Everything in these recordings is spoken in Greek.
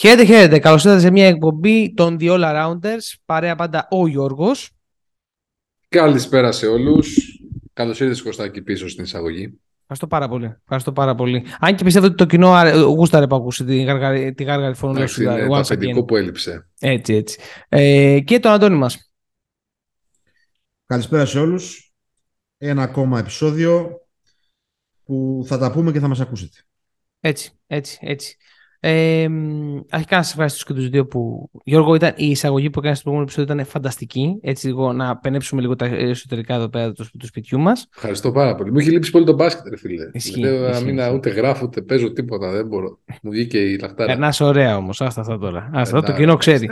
Χαίρετε, χαίρετε. Καλώς ήρθατε σε μια εκπομπή των The All Arounders. Παρέα πάντα ο Γιώργος. Καλησπέρα σε όλους. Καλώς ήρθατε, Κωστάκη, πίσω στην εισαγωγή. Ευχαριστώ πάρα πολύ. Ευχαριστώ πάρα πολύ. Αν και πιστεύω ότι το κοινό γούσταρε που ακούσει τη γάργαρη, τη γάργαρη φωνή του. Είναι το αφεντικό που έλειψε. Έτσι, έτσι. Ε, και τον Αντώνη μας. Καλησπέρα σε όλους. Ένα ακόμα επεισόδιο που θα τα πούμε και θα μας ακούσετε. Έτσι, έτσι, έτσι. Ε, αρχικά να σας ευχαριστήσω και τους δύο που. Γιώργο, ήταν, η εισαγωγή που έκανες στο προηγούμενο επεισόδιο ήταν φανταστική. Έτσι, λίγο να πενέψουμε λίγο τα εσωτερικά εδώ πέρα του, του σπιτιού μας. Ευχαριστώ πάρα πολύ. Μου έχει λείψει πολύ το μπάσκετ, ρε φίλε. Ισχύει, Λέω να μην ούτε γράφω, ούτε παίζω τίποτα. Δεν μπορώ. Μου βγήκε η λαχτάρα. Περνάς ωραία όμως. Άστα αυτά τώρα. Άστα, το κοινό ξέρει.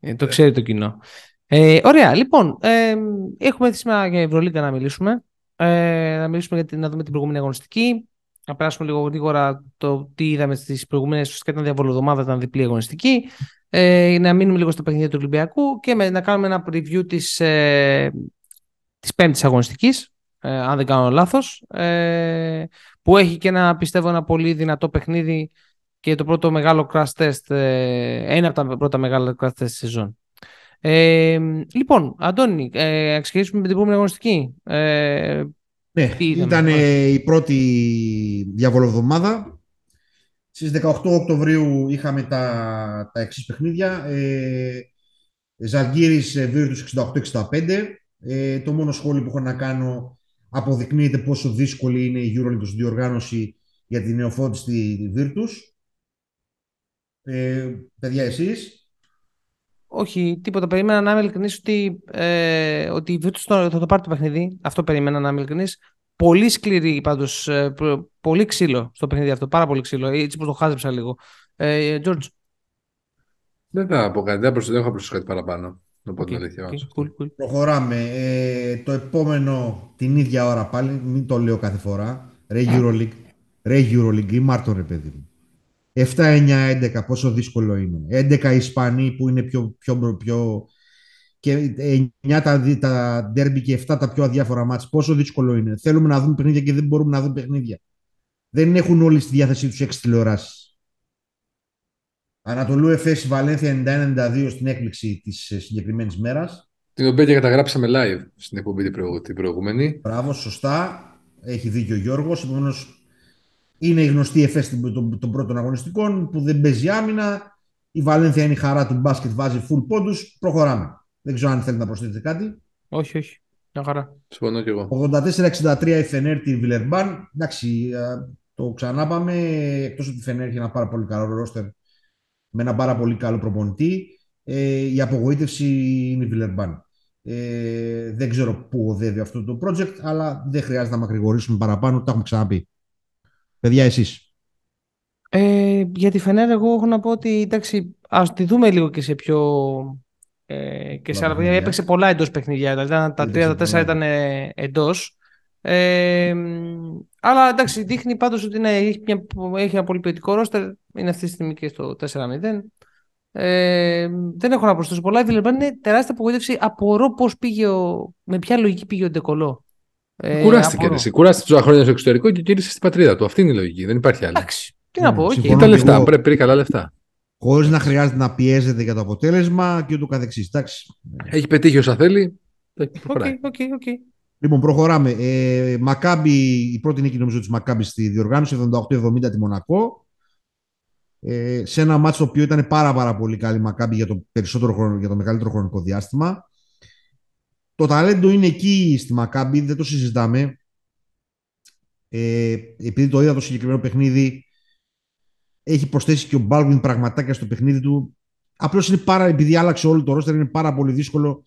Ε, το ξέρει το κοινό. Ε, ωραία, λοιπόν. Ε, έχουμε σήμερα για Ευρωλίγκα να μιλήσουμε. Ε, να μιλήσουμε για την, να δούμε την προηγούμενη αγωνιστική να περάσουμε λίγο γρήγορα το τι είδαμε στις προηγούμενες. Ουσιαστικά ήταν διαβολοδομάδα, ήταν διπλή αγωνιστική. Ε, να μείνουμε λίγο στα παιχνίδια του Ολυμπιακού και με, να κάνουμε ένα preview της ε, της πέμπτης αγωνιστικής, ε, αν δεν κάνω λάθος, ε, που έχει και ένα, πιστεύω, ένα πολύ δυνατό παιχνίδι και το πρώτο μεγάλο crash test, ε, ένα από τα πρώτα μεγάλα crash test της σεζόν. Ε, λοιπόν, Αντώνη, ε, ξεκινήσουμε με την επόμενη αγωνιστική. Ε, ναι, ήταν η πρώτη διαβολοβδομάδα. Στις 18 Οκτωβρίου είχαμε τα, τα εξής παιχνίδια. Ε, Ζαλγκύρης Βίρτους 68-65. Ε, το μόνο σχόλιο που έχω να κάνω αποδεικνύεται πόσο δύσκολη είναι η EuroLeague διοργάνωση για την νεοφώτιστη Βίρτους. Ε, παιδιά, εσείς; Όχι, τίποτα. Περίμενα να είμαι ειλικρινής ότι, ε, ότι η Virtus θα το πάρει το παιχνίδι. Αυτό περίμενα να είμαι ειλικρινής. Πολύ σκληρή πάντως. Ε, πολύ ξύλο στο παιχνίδι αυτό. Πάρα πολύ ξύλο. Έτσι που το χάζεψα λίγο. Ε, George. Δεν θα πω κάτι. Δεν έχω προσθέσει κάτι παραπάνω. okay, cool, cool. Προχωράμε. Ε, το επόμενο την ίδια ώρα πάλι. Μην το λέω κάθε φορά. Ρε Euroleague. Ρε Euroleague. Ή Μάρτον, ρε παιδί μου. 7-9-11 πόσο δύσκολο είναι. 11 Ισπανοί που είναι πιο, πιο, πιο και 9 τα, τα ντέρμπι και 7 τα πιο αδιάφορα μάτς. Πόσο δύσκολο είναι. Θέλουμε να δούμε παιχνίδια και δεν μπορούμε να δούμε παιχνίδια. Δεν έχουν όλοι στη διάθεσή τους 6 τηλεοράσεις. Ανατολού Εφέση Βαλένθια 91-92 στην έκπληξη της ε, συγκεκριμένης μέρας. Την οποία και καταγράψαμε live στην εκπομπή την προηγούμενη. Μπράβο, σωστά. Έχει δίκιο ο Γιώργος. Επομένως, είναι η γνωστή εφέστη των, των πρώτων αγωνιστικών που δεν παίζει άμυνα. Η Βαλένθια είναι η χαρά του μπάσκετ, βάζει full πόντους. Προχωράμε. Δεν ξέρω αν θέλετε να προσθέσετε κάτι. Όχι, όχι. Μια χαρά. Συμφωνώ κι εγώ. 84-63 η Φενέρ τη Βιλερμπάν. Εντάξει, το ξανά πάμε. Εκτός ότι η Φενέρ έχει ένα πάρα πολύ καλό ρόστερ με ένα πάρα πολύ καλό προπονητή. Ε, η απογοήτευση είναι η Βιλερμπάν. Ε, δεν ξέρω πού οδεύει αυτό το project, αλλά δεν χρειάζεται να μακρηγορήσουμε παραπάνω. Τα έχουμε ξαναπεί. Παιδιά, εσείς. Ε, για τη Φενέρ, εγώ έχω να πω ότι εντάξει, ας τη δούμε λίγο και σε πιο. Ε, και σε άλλα παιχνίδια. Έπαιξε πολλά εντός παιχνίδια. Δηλαδή, τα τρία, τα τέσσερα ήταν εντός. Ε, αλλά εντάξει, δείχνει πάντως ότι ναι, έχει, μια, έχει ένα πολύ ποιοτικό ρόστερ. Είναι αυτή τη στιγμή και στο 4-0. Ε, δεν έχω να προσθέσω πολλά. Η Βιλερμπάν είναι τεράστια απογοήτευση. Απορώ πώς πήγε ο, με ποια λογική πήγε ο Ντεκολό. Ε, Κουράστηκε. Εσύ. Κουράστηκε τόσα χρόνια στο εξωτερικό και γύρισε στην πατρίδα του. Αυτή είναι η λογική. Δεν υπάρχει άλλη. Εντάξει. Τι να πω. Okay. τα λεφτά. Πρέπει πήρε καλά λεφτά. Χωρίς να χρειάζεται να πιέζεται για το αποτέλεσμα και ούτω καθεξής. Έχει πετύχει όσα θέλει. OK, OK, OK. Λοιπόν, προχωράμε. Ε, Μακάμπι, η πρώτη νίκη νομίζω της Μακάμπι στη διοργάνωση, 78-70 τη Μονακό. Ε, σε ένα μάτσο το οποίο ήταν πάρα, πάρα πολύ καλή Μακάμπι για το, περισσότερο χρόνο, για το μεγαλύτερο χρονικό διάστημα. Το ταλέντο είναι εκεί στη Μακάμπη, δεν το συζητάμε. Ε, επειδή το είδα το συγκεκριμένο παιχνίδι, έχει προσθέσει και ο Μπάλγουιν πραγματάκια στο παιχνίδι του. Απλώς είναι πάρα, επειδή άλλαξε όλο το ρόστερ, είναι πάρα πολύ δύσκολο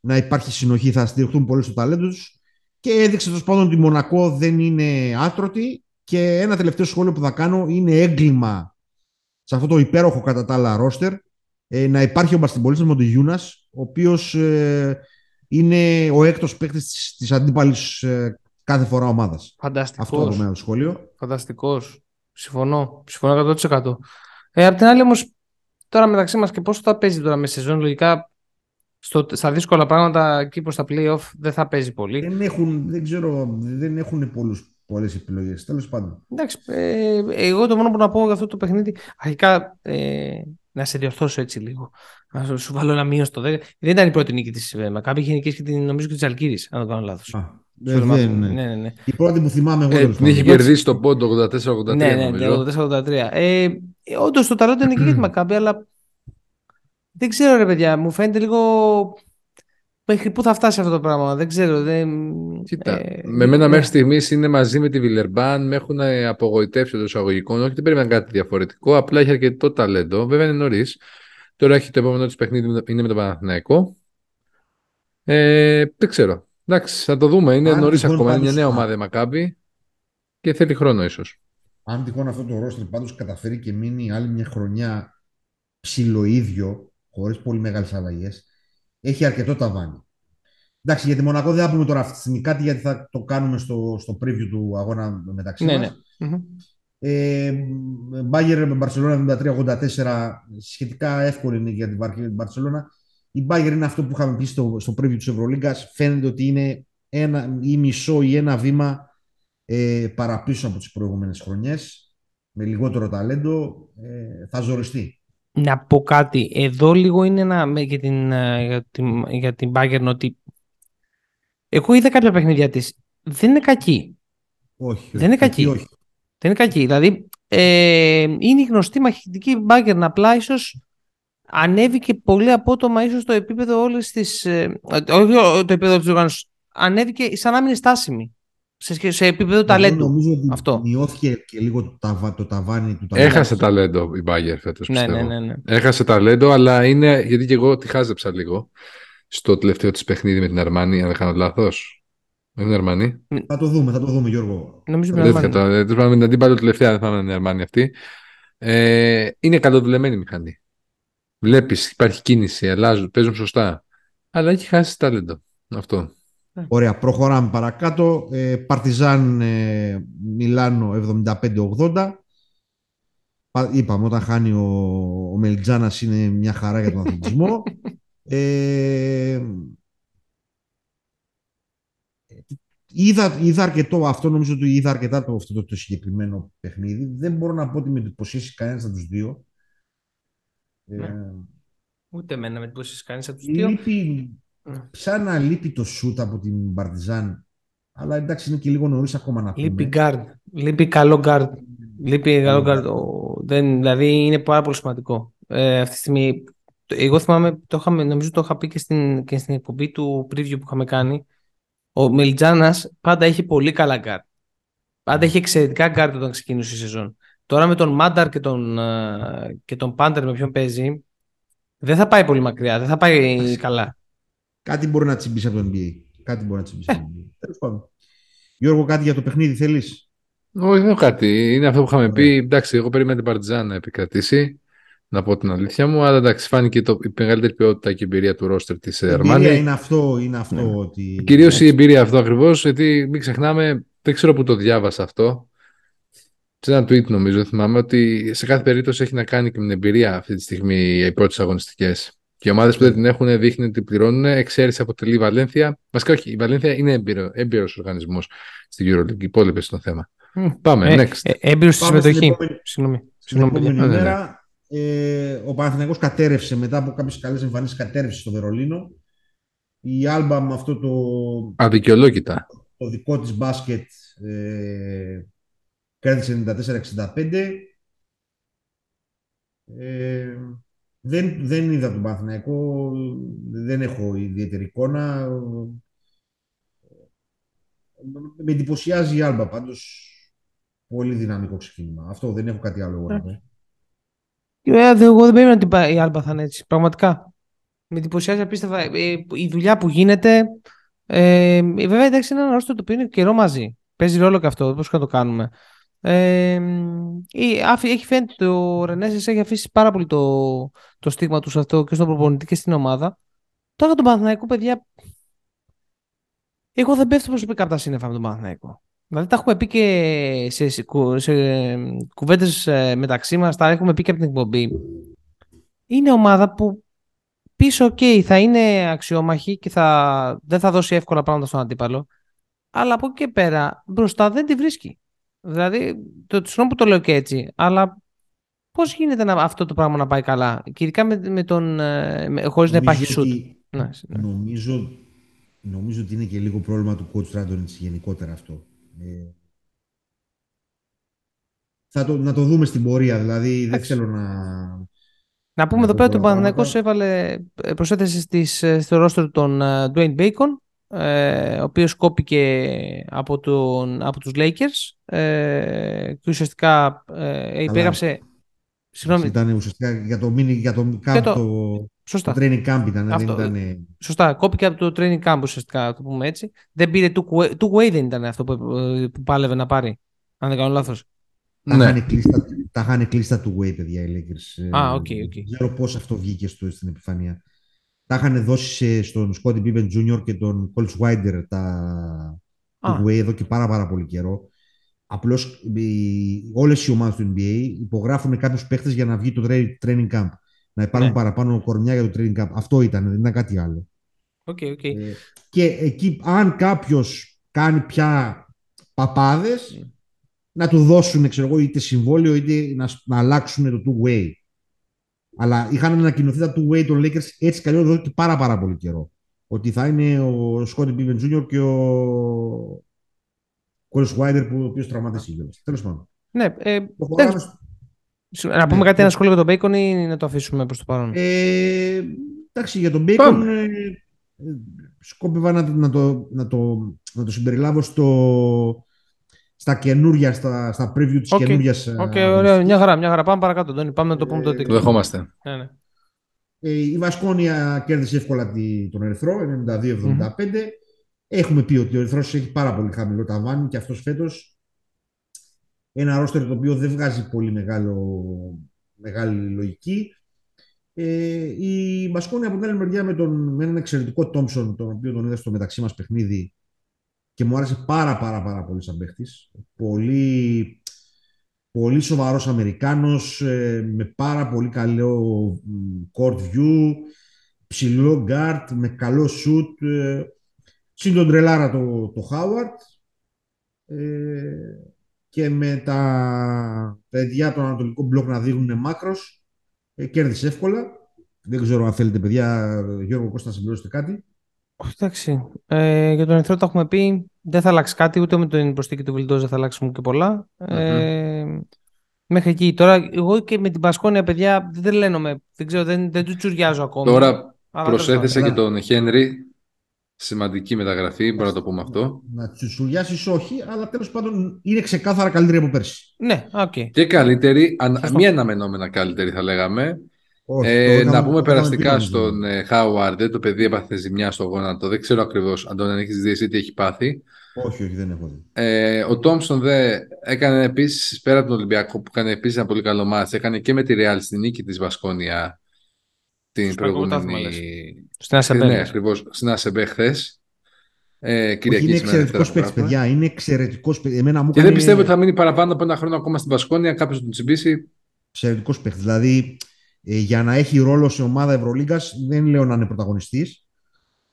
να υπάρχει συνοχή. Θα στηριχθούν πολύ στο ταλέντο τους. Και έδειξε τόσο πάντων ότι η Μονακό δεν είναι άτρωτη. Και ένα τελευταίο σχόλιο που θα κάνω είναι έγκλημα σε αυτό το υπέροχο κατά τα άλλα ρόστερ ε, να υπάρχει ο Μπαστιμπολίστα Μοντιγιούνα, ο οποίος ε, είναι ο έκτος παίκτης της αντίπαλης ε, κάθε φορά ομάδας. Φανταστικός. Αυτό το το σχόλιο. Φανταστικός. Συμφωνώ. Συμφωνώ 100%. Ε, απ' την άλλη όμως, τώρα μεταξύ μας και πόσο θα παίζει τώρα με σεζόν, λογικά στο, στα δύσκολα πράγματα εκεί προς τα playoff δεν θα παίζει πολύ. Δεν έχουν, δεν ξέρω, δεν έχουν πολλούς πολλές επιλογές. Τέλος πάντων. Εντάξει, ε, εγώ το μόνο που να πω για αυτό το παιχνίδι. Αρχικά ε, να σε διορθώσω έτσι λίγο. Να σου βάλω ένα μείον στο 10. Δεν ήταν η πρώτη νίκη της ε, Μακάμπη, είχε νικήσει και την νομίζω και της Αλκύρη, αν δεν κάνω λάθος. Ναι, ναι, ναι, ναι. Η πρώτη που θυμάμαι εγώ. Ε, την είχε κερδίσει το πόντο 84-83. Ναι, ναι, 84-83. Ε, Όντως το ταλέντο είναι και για τη Μακάμπη, αλλά δεν ξέρω ρε παιδιά, μου φαίνεται λίγο Μέχρι πού θα φτάσει αυτό το πράγμα, δεν ξέρω. Δεν... Κοίτα, ε, με μένα ναι. μέχρι στιγμής είναι μαζί με τη Βιλερμπάν, με έχουν απογοητεύσει το εισαγωγικό. Όχι, δεν περίμενα κάτι διαφορετικό, απλά έχει αρκετό ταλέντο. Βέβαια είναι νωρίς. Τώρα έχει το επόμενο της παιχνίδι, είναι με τον Παναθηναϊκό. Ε, δεν ξέρω. Εντάξει, θα το δούμε. Είναι νωρίς ακόμα. Είναι μια νέα ομάδα Μακάμπη και θέλει χρόνο ίσως. Αν τυχόν αυτό το ρόστρι πάντως καταφέρει και μείνει άλλη μια χρονιά ψιλοίδιο, χωρίς πολύ μεγάλες αλλαγές, έχει αρκετό ταβάνι. Εντάξει, για τη Μονακό δεν θα πούμε τώρα αυτή τη στιγμή κάτι, γιατί θα το κάνουμε στο, στο preview του αγώνα μεταξύ ναι, μας. Ναι. Ε, Μπάγερ Μπαρσελόνα 73-84, σχετικά εύκολη είναι για την Μπαρσελόνα. Η Μπάγερ είναι αυτό που είχαμε πει στο, στο preview της Ευρωλίγκας. Φαίνεται ότι είναι ένα ή μισό ή ένα βήμα ε, παραπίσω από τις προηγούμενες χρονιές. Με λιγότερο ταλέντο ε, θα ζοριστεί να πω κάτι. Εδώ λίγο είναι ένα, για, την, ε, για, την, για την Bayern ότι εγώ είδα κάποια παιχνίδια της. Δεν είναι κακή. Όχι. Δεν είναι κακή. Όχι. Δεν είναι κακή. Δηλαδή ε, είναι η γνωστή μαχητική Bayern. Απλά ίσως ανέβηκε πολύ απότομα ίσως το επίπεδο όλες τις... Ε, όχι το επίπεδο της οργάνωσης. Ανέβηκε σαν να μην είναι στάσιμη σε, σε επίπεδο ταλέντου. Νομίζω ότι αυτό. μειώθηκε και λίγο το, ταβα, το ταβάνι του ταλέντου. Έχασε ταλέντο η Μπάγκερ φέτος, ναι, πιστεύω. Ναι, ναι, ναι. Έχασε ταλέντο, αλλά είναι, γιατί και εγώ τη χάζεψα λίγο στο τελευταίο της παιχνίδι με την Αρμάνη, αν δεν κάνω λάθος. Με την Αρμάνη. Θα το δούμε, θα το δούμε Γιώργο. Νομίζω με την Αρμάνη. Δεν με την αντίπαλο τελευταία, δεν θα είναι την Αρμάνη αυτή. Ε, είναι καλοδουλεμένη μηχανή. Βλέπεις, υπάρχει κίνηση, αλλάζουν, παίζουν σωστά. Αλλά έχει χάσει ταλέντο. Αυτό. Ναι. Ωραία, προχωράμε παρακάτω. Ε, Παρτιζάν ε, Μιλάνο 75-80. Είπαμε, όταν χάνει ο, ο Μελιτζάνας είναι μια χαρά για τον αθλητισμό. ε, είδα, είδα αρκετό, αυτό νομίζω ότι είδα αρκετά το, αυτό το, συγκεκριμένο παιχνίδι. Δεν μπορώ να πω ότι με εντυπωσίασει κανένας από τους δύο. Ναι. Ε, Ούτε εμένα με εντυπωσίασε κανένας από τους δύο. Σαν να λείπει το σουτ από την Παρτιζάν. Αλλά εντάξει, είναι και λίγο νωρίς ακόμα να πούμε. Λείπει γκάρντ. Λείπει καλό γκάρντ. Λείπει καλό γκάρντ. Δεν, δηλαδή είναι πάρα πολύ σημαντικό. Ε, αυτή τη στιγμή. Εγώ θυμάμαι, το είχαμε, νομίζω το είχα πει και στην, και στην εκπομπή του preview που είχαμε κάνει. Ο Μελιτζάνας πάντα έχει πολύ καλά γκάρντ. Πάντα έχει εξαιρετικά γκάρντ όταν ξεκίνησε η σεζόν. Τώρα με τον Μάνταρ και τον, ε, και τον Πάντερ με ποιον παίζει, δεν θα πάει πολύ μακριά, δεν θα πάει καλά. Κάτι μπορεί να τσιμπήσει από το NBA. Κάτι μπορεί να τσιμπήσει από το NBA. Τέλος πάντων. Γιώργο, κάτι για το παιχνίδι θέλεις; Όχι, δεν έχω κάτι. Είναι αυτό που είχαμε πει. Εντάξει, εγώ περίμενα την Παρτιζάν να επικρατήσει. Να πω την αλήθεια μου, αλλά εντάξει, φάνηκε το, η μεγαλύτερη ποιότητα και η εμπειρία του ρόστερ της Ερμάνη. Η είναι αυτό, είναι αυτό ναι. ότι. Κυρίως η εμπειρία αυτό ακριβώς, γιατί μην ξεχνάμε, δεν ξέρω που το διάβασα αυτό. Σε ένα tweet νομίζω, θυμάμαι ότι σε κάθε περίπτωση έχει να κάνει και με την εμπειρία αυτή τη στιγμή οι πρώτες αγωνιστικές. Και οι ομάδες που δεν την έχουν δείχνει ότι πληρώνουν. Εξαίρεση αποτελεί η Βαλένθια. Βασικά, όχι, η Βαλένθια είναι έμπειρο οργανισμός στην Euroleague. Οι υπόλοιπε στο θέμα. Mm. Πάμε, ε, next. Ε, έμπειρος στη συμμετοχή. Συγγνώμη. Στην επόμενη ναι, ναι, ναι. μέρα, ε, ο Παναθηναϊκός κατέρευσε μετά από κάποιες καλές εμφανίσεις, κατέρευσε στο Βερολίνο. Η Άλμπα με αυτό το. Αδικαιολόγητα. Το δικό της μπάσκετ ε, κέρδισε 94-65. Ε, δεν, δεν είδα τον Παναθηναϊκό, δεν έχω ιδιαίτερη εικόνα. Με εντυπωσιάζει η Άλμπα πάντως. Πολύ δυναμικό ξεκίνημα. Αυτό δεν έχω κάτι άλλο εγώ να πω. Ε, εγώ δεν περίμενα ότι η Άλμπα θα είναι έτσι. Πραγματικά. Με εντυπωσιάζει απίστευτα. Ε, η δουλειά που γίνεται. Ε, βέβαια, εντάξει, είναι ένα ρόστο το οποίο είναι καιρό μαζί. Παίζει ρόλο και αυτό. Πώς θα το κάνουμε. Ε, έχει φαίνεται ότι ο Ρενέσης έχει αφήσει πάρα πολύ το, το στίγμα τους σε αυτό και στον προπονητή και στην ομάδα. Τώρα τον Παναθηναϊκό, παιδιά, εγώ δεν πέφτω προσωπικά από τα σύννεφα με τον Παναθηναϊκό. Δηλαδή τα έχουμε πει και σε, σε, σε κουβέντες ε, μεταξύ μας, τα έχουμε πει και από την εκπομπή. Είναι ομάδα που πίσω, ok, θα είναι αξιόμαχη και θα, δεν θα δώσει εύκολα πράγματα στον αντίπαλο. αλλά από εκεί και πέρα μπροστά δεν τη βρίσκει. Δηλαδή, το συγγνώμη που το λέω και έτσι, αλλά πώς γίνεται να, αυτό το πράγμα να πάει καλά, και ειδικά με, με τον. Ε, χωρίς να υπάρχει σουτ. Ναι, ναι. Νομίζω, νομίζω ότι είναι και λίγο πρόβλημα του coach Ράντονιτς γενικότερα αυτό. Ε, θα το, να το δούμε στην πορεία, δηλαδή δεν θέλω να... Να πούμε εδώ πέρα ότι ο Παναθηναϊκός έβαλε, ε, προσέθεση στις, ε, στο ρόστρο τον Dwayne Bacon, ε, ο οποίος κόπηκε από, τον, από τους Lakers ε, και ουσιαστικά ε, υπέγραψε... Συγγνώμη. Ήταν ουσιαστικά για το, mini, για το, camp, το, το, Σωστά. το training camp ήταν. Αυτό, δεν ήταν... Σωστά. Κόπηκε από το training camp ουσιαστικά, το πούμε έτσι. Δεν πήρε two-way, two-way δεν ήταν αυτό που, που πάλευε να πάρει. Αν δεν κάνω λάθος. Τα ναι. είχαν κλείσει τα two-way, παιδιά, οι Lakers. Α, OK, okay, okay. Δεν ξέρω πώς αυτό βγήκε στο, στην επιφανεία τα είχαν δώσει στον Scotty Pippen Jr. και τον Cole Swider τα two-way εδώ και πάρα, πάρα πολύ καιρό. Απλώς όλες οι ομάδες του NBA υπογράφουν κάποιους παίχτες για να βγει το training camp. Να υπάρχουν ναι. παραπάνω κορμιά για το training camp. Αυτό ήταν, δεν ήταν κάτι άλλο. Okay, okay. Ε, και εκεί, αν κάποιος κάνει πια παπάδες, ναι. να του δώσουν ξέρω είτε συμβόλαιο είτε να, να αλλάξουν το two-way. Αλλά είχαν ανακοινωθεί τα two way των Lakers έτσι καλώ εδώ και πάρα, πάρα πολύ καιρό. Ότι θα είναι ο Σκόντι Pippen Jr. και ο Κόρι Βάιντερ που ο οποίος τραυματίστηκε. Τέλος πάντων. Ναι, ε, Να πούμε ναι, κάτι, ένα ναι. σχόλιο για τον Bacon ή να το αφήσουμε προς το παρόν; Ε, εντάξει, για τον Bacon ε, σκόπευα να, να, το, να, το, να το συμπεριλάβω στο, στα καινούργια, στα, στα preview της okay. καινούργιας... OK, okay, ωραία, μια χαρά, μια χαρά. Πάμε παρακάτω, Τόνι, πάμε να το πούμε τότε. Το δεχόμαστε. Ναι, ναι. Ε, η Βασκόνια κέρδισε εύκολα τον Ερυθρό, 92-75. Mm-hmm. Έχουμε πει ότι ο Ερυθρός έχει πάρα πολύ χαμηλό ταβάνι και αυτός φέτος ένα ρόστερ το οποίο δεν βγάζει πολύ μεγάλο, μεγάλη λογική. Ε, η Βασκόνια από την άλλη μεριά με, τον, με έναν εξαιρετικό Τόμψον, τον οποίο τον είδα στο μεταξύ μας παιχνίδι, και μου άρεσε πάρα πάρα πάρα πολύ σαν παίχτης. Πολύ, πολύ σοβαρός Αμερικάνος, ε, με πάρα πολύ καλό court view, ψηλό guard, με καλό shoot. Ε, συν τον τρελάρα το, το Howard. Ε, και με τα παιδιά του Ανατολικού Μπλοκ να δείχνουν μάκρος. Ε, κέρδισε εύκολα. Δεν ξέρω αν θέλετε, παιδιά, Γιώργο, πώς θα συμπληρώσετε κάτι. Εντάξει. Ε, για τον Ερυθρό το έχουμε πει. Δεν θα αλλάξει κάτι, ούτε με την προσθήκη του Βιλντόζα θα αλλάξουμε και πολλά. Ε, μέχρι εκεί. Τώρα, εγώ και με την Πασκόνια, παιδιά, δεν λένε Δεν ξέρω, δεν, δεν τους τσουριάζω ακόμα. Τώρα προσέθεσε και τον Χένρι. Σημαντική μεταγραφή, μπορώ να το πούμε αυτό. Να τσουριάσεις όχι, αλλά τέλος πάντων είναι ξεκάθαρα καλύτερη από πέρσι. Ναι, Okay. Και καλύτερη, αν, μη αναμενόμενα καλύτερη θα λέγαμε. Ε, να πούμε περαστικά στον Χάουαρντ, το παιδί έπαθε ζημιά στο γόνατο. Δεν ξέρω ακριβώς αν τον έχεις δει τι έχει πάθει. Όχι, όχι, δεν έχω δει. Ε, ο Τόμψον δε έκανε επίσης πέρα από τον Ολυμπιακό που έκανε επίσης ένα πολύ καλό μάτι. Έκανε και με τη Ρεάλ στην νίκη της Βασκόνια την προηγούμενη. Στην Ασεμπέ. Ναι, ακριβώς. Στην Ασεμπέ χθες. Ε, είναι εξαιρετικός παίκτης, παιδιά. Είναι εξαιρετικός παίκτη. Και δεν πιστεύω ότι θα μείνει παραπάνω από ένα χρόνο ακόμα στην Βασκόνια. Κάποιος τον τσιμπήσει. Εξαιρετικός παίκτης. Δηλαδή, ε, για να έχει ρόλο σε ομάδα Ευρωλίγκας δεν λέω να είναι πρωταγωνιστής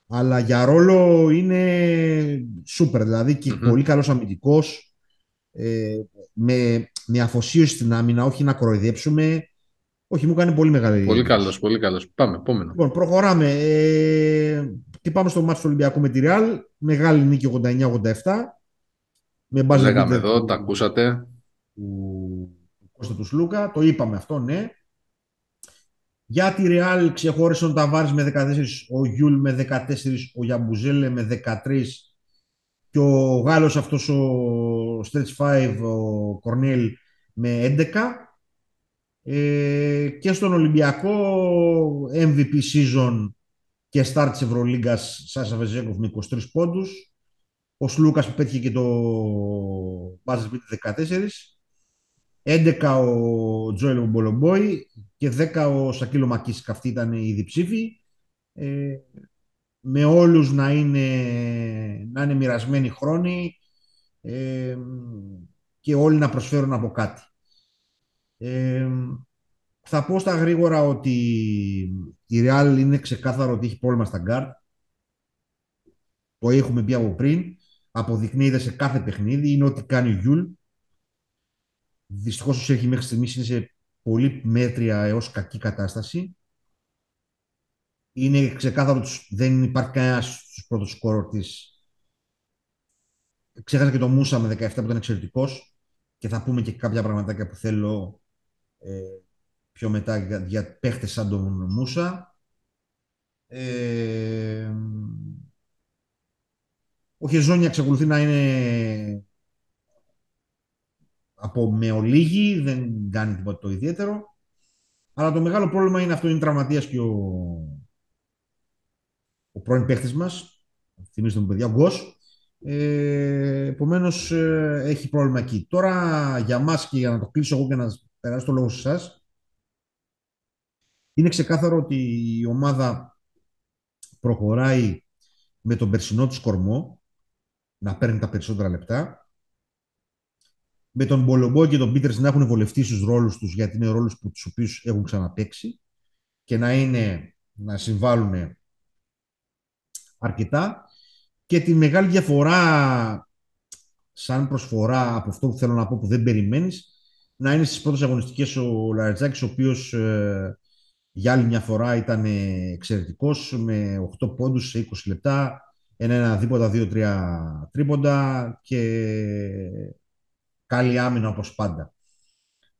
αλλά για ρόλο είναι σούπερ δηλαδή και πολύ καλός αμυντικός ε, με, με αφοσίωση στην άμυνα όχι να κοροϊδέψουμε όχι μου κάνει πολύ μεγάλη Πολύ καλός, πολύ καλός. Πάμε, επόμενο. Λοιπόν, προχωράμε. Ε, και πάμε στο ματς του Ολυμπιακού με τη Real. Μεγάλη νίκη 89-87. Με Λέγαμε εδώ, τα ακούσατε. Του Κώστα του Σλούκα. Το είπαμε αυτό, ναι. Για τη Real ξεχώρισαν τα Ταβάρης με 14, ο Γιούλ με 14, ο Γιαμπουζέλε με 13 και ο Γάλλος αυτός ο Stretch 5, ο Κορνέλ με 11. Ε, και στον Ολυμπιακό MVP season και start της Ευρωλίγκας Σάσα Βεζέκοφ με 23 πόντους. Ο Σλούκας που πέτυχε και το Μπάζες με 14. 11 ο Τζόελ Μπολομπόη και 10 ο Σακίλο Μακίσικα. Αυτοί ήταν οι διψήφοι. Ε, με όλους να είναι, να είναι μοιρασμένοι χρόνοι ε, και όλοι να προσφέρουν από κάτι. Ε, θα πω στα γρήγορα ότι η Real είναι ξεκάθαρο ότι έχει πρόβλημα στα γκαρντ. Το έχουμε πει από πριν. αποδεικνύεται σε κάθε παιχνίδι είναι ό,τι κάνει ο Γιούλ. Δυστυχώς όσο έχει μέχρι στιγμής είναι σε πολύ μέτρια έως κακή κατάσταση. Είναι ξεκάθαρο ότι δεν υπάρχει κανένας στους πρώτους σκόρερ της. Ξέχασα και το Μούσα με 17 που ήταν εξαιρετικός και θα πούμε και κάποια πραγματάκια που θέλω ε, πιο μετά για, για παίχτες σαν τον Μούσα. Ε, ο Χεζόνια εξακολουθεί να είναι από με ολίγη, δεν κάνει τίποτα το ιδιαίτερο. Αλλά το μεγάλο πρόβλημα είναι αυτό, είναι τραυματίας και ο, ο πρώην παίχτης μας, θυμίστε μου παιδιά, ο Γκος. Ε, Επομένως ε, έχει πρόβλημα εκεί. Τώρα για μας και για να το κλείσω εγώ και να περάσω το λόγο σε εσάς, είναι ξεκάθαρο ότι η ομάδα προχωράει με τον περσινό του κορμό να παίρνει τα περισσότερα λεπτά. Με τον Μπολομπό και τον Πίτερς να έχουν βολευτεί στους ρόλους τους, γιατί είναι ρόλους που τους οποίους έχουν ξαναπέξει και να, είναι, να συμβάλλουν αρκετά. Και τη μεγάλη διαφορά σαν προσφορά από αυτό που θέλω να πω που δεν περιμένεις να είναι στις πρώτες αγωνιστικές ο Λαρετζάκης ο οποίος ε, για άλλη μια φορά ήταν εξαιρετικός με 8 πόντους σε 20 λεπτά, ένα δίποτα, δύο-τρία τρίποντα και καλή άμυνα όπως πάντα.